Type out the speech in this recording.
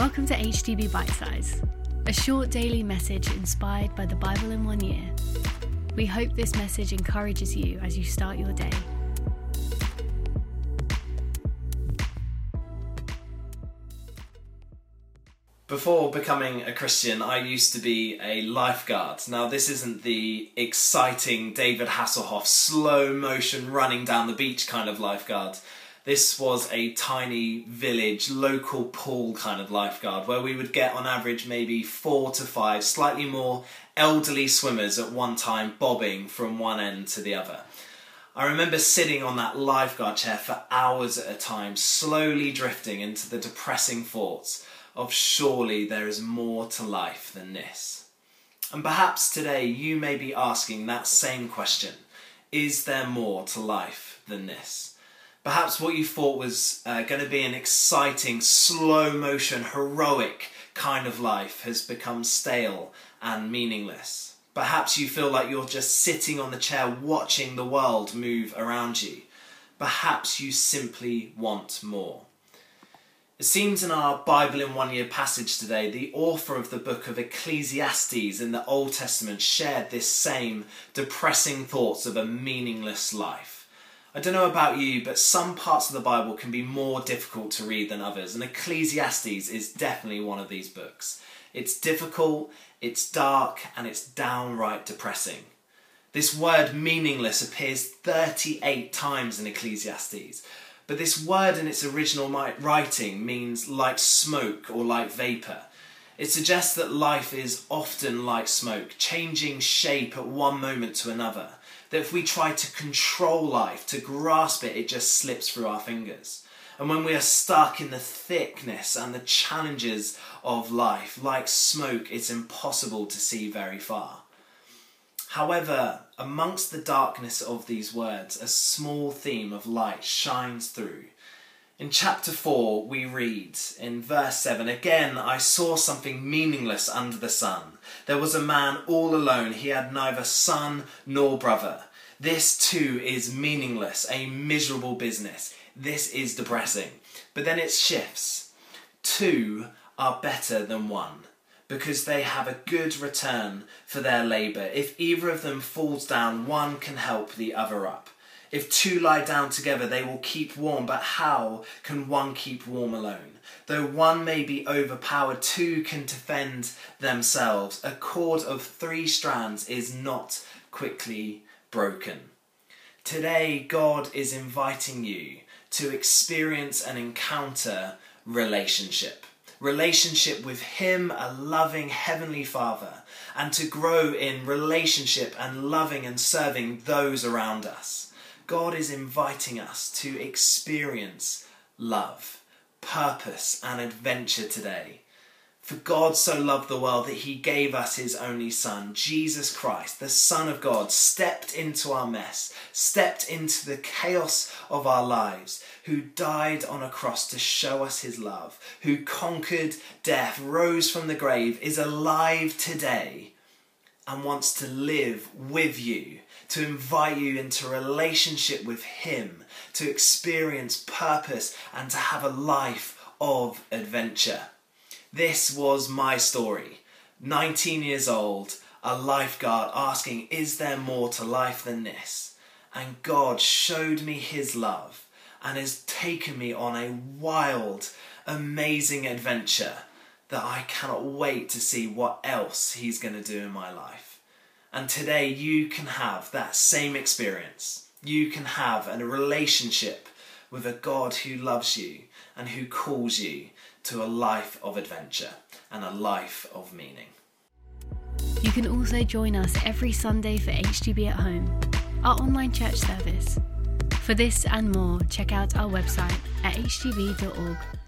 Welcome to HTB Bite Size, a short daily message inspired by the Bible in one year. We hope this message encourages you as you start your day. Before becoming a Christian, I used to be a lifeguard. Now, this isn't the exciting David Hasselhoff slow motion running down the beach kind of lifeguard. This was a tiny village, local pool kind of lifeguard where we would get on average maybe four to five slightly more elderly swimmers at one time bobbing from one end to the other. I remember sitting on that lifeguard chair for hours at a time, slowly drifting into the depressing thoughts of surely there is more to life than this. And perhaps today you may be asking that same question Is there more to life than this? Perhaps what you thought was uh, going to be an exciting, slow motion, heroic kind of life has become stale and meaningless. Perhaps you feel like you're just sitting on the chair watching the world move around you. Perhaps you simply want more. It seems in our Bible in One Year passage today, the author of the book of Ecclesiastes in the Old Testament shared this same depressing thoughts of a meaningless life. I don't know about you, but some parts of the Bible can be more difficult to read than others, and Ecclesiastes is definitely one of these books. It's difficult, it's dark, and it's downright depressing. This word meaningless appears 38 times in Ecclesiastes, but this word in its original writing means like smoke or like vapour. It suggests that life is often like smoke, changing shape at one moment to another. That if we try to control life, to grasp it, it just slips through our fingers. And when we are stuck in the thickness and the challenges of life, like smoke, it's impossible to see very far. However, amongst the darkness of these words, a small theme of light shines through. In chapter 4, we read in verse 7 Again, I saw something meaningless under the sun. There was a man all alone. He had neither son nor brother. This too is meaningless, a miserable business. This is depressing. But then it shifts. Two are better than one because they have a good return for their labour. If either of them falls down, one can help the other up. If two lie down together, they will keep warm, but how can one keep warm alone? Though one may be overpowered, two can defend themselves. A cord of three strands is not quickly broken. Today, God is inviting you to experience and encounter relationship relationship with Him, a loving Heavenly Father, and to grow in relationship and loving and serving those around us. God is inviting us to experience love, purpose, and adventure today. For God so loved the world that he gave us his only Son, Jesus Christ, the Son of God, stepped into our mess, stepped into the chaos of our lives, who died on a cross to show us his love, who conquered death, rose from the grave, is alive today, and wants to live with you, to invite you into relationship with him, to experience purpose, and to have a life of adventure. This was my story. 19 years old, a lifeguard asking, Is there more to life than this? And God showed me His love and has taken me on a wild, amazing adventure that I cannot wait to see what else He's going to do in my life. And today you can have that same experience. You can have a relationship with a God who loves you and who calls you to a life of adventure and a life of meaning. You can also join us every Sunday for HTB at Home, our online church service. For this and more, check out our website at htb.org.uk.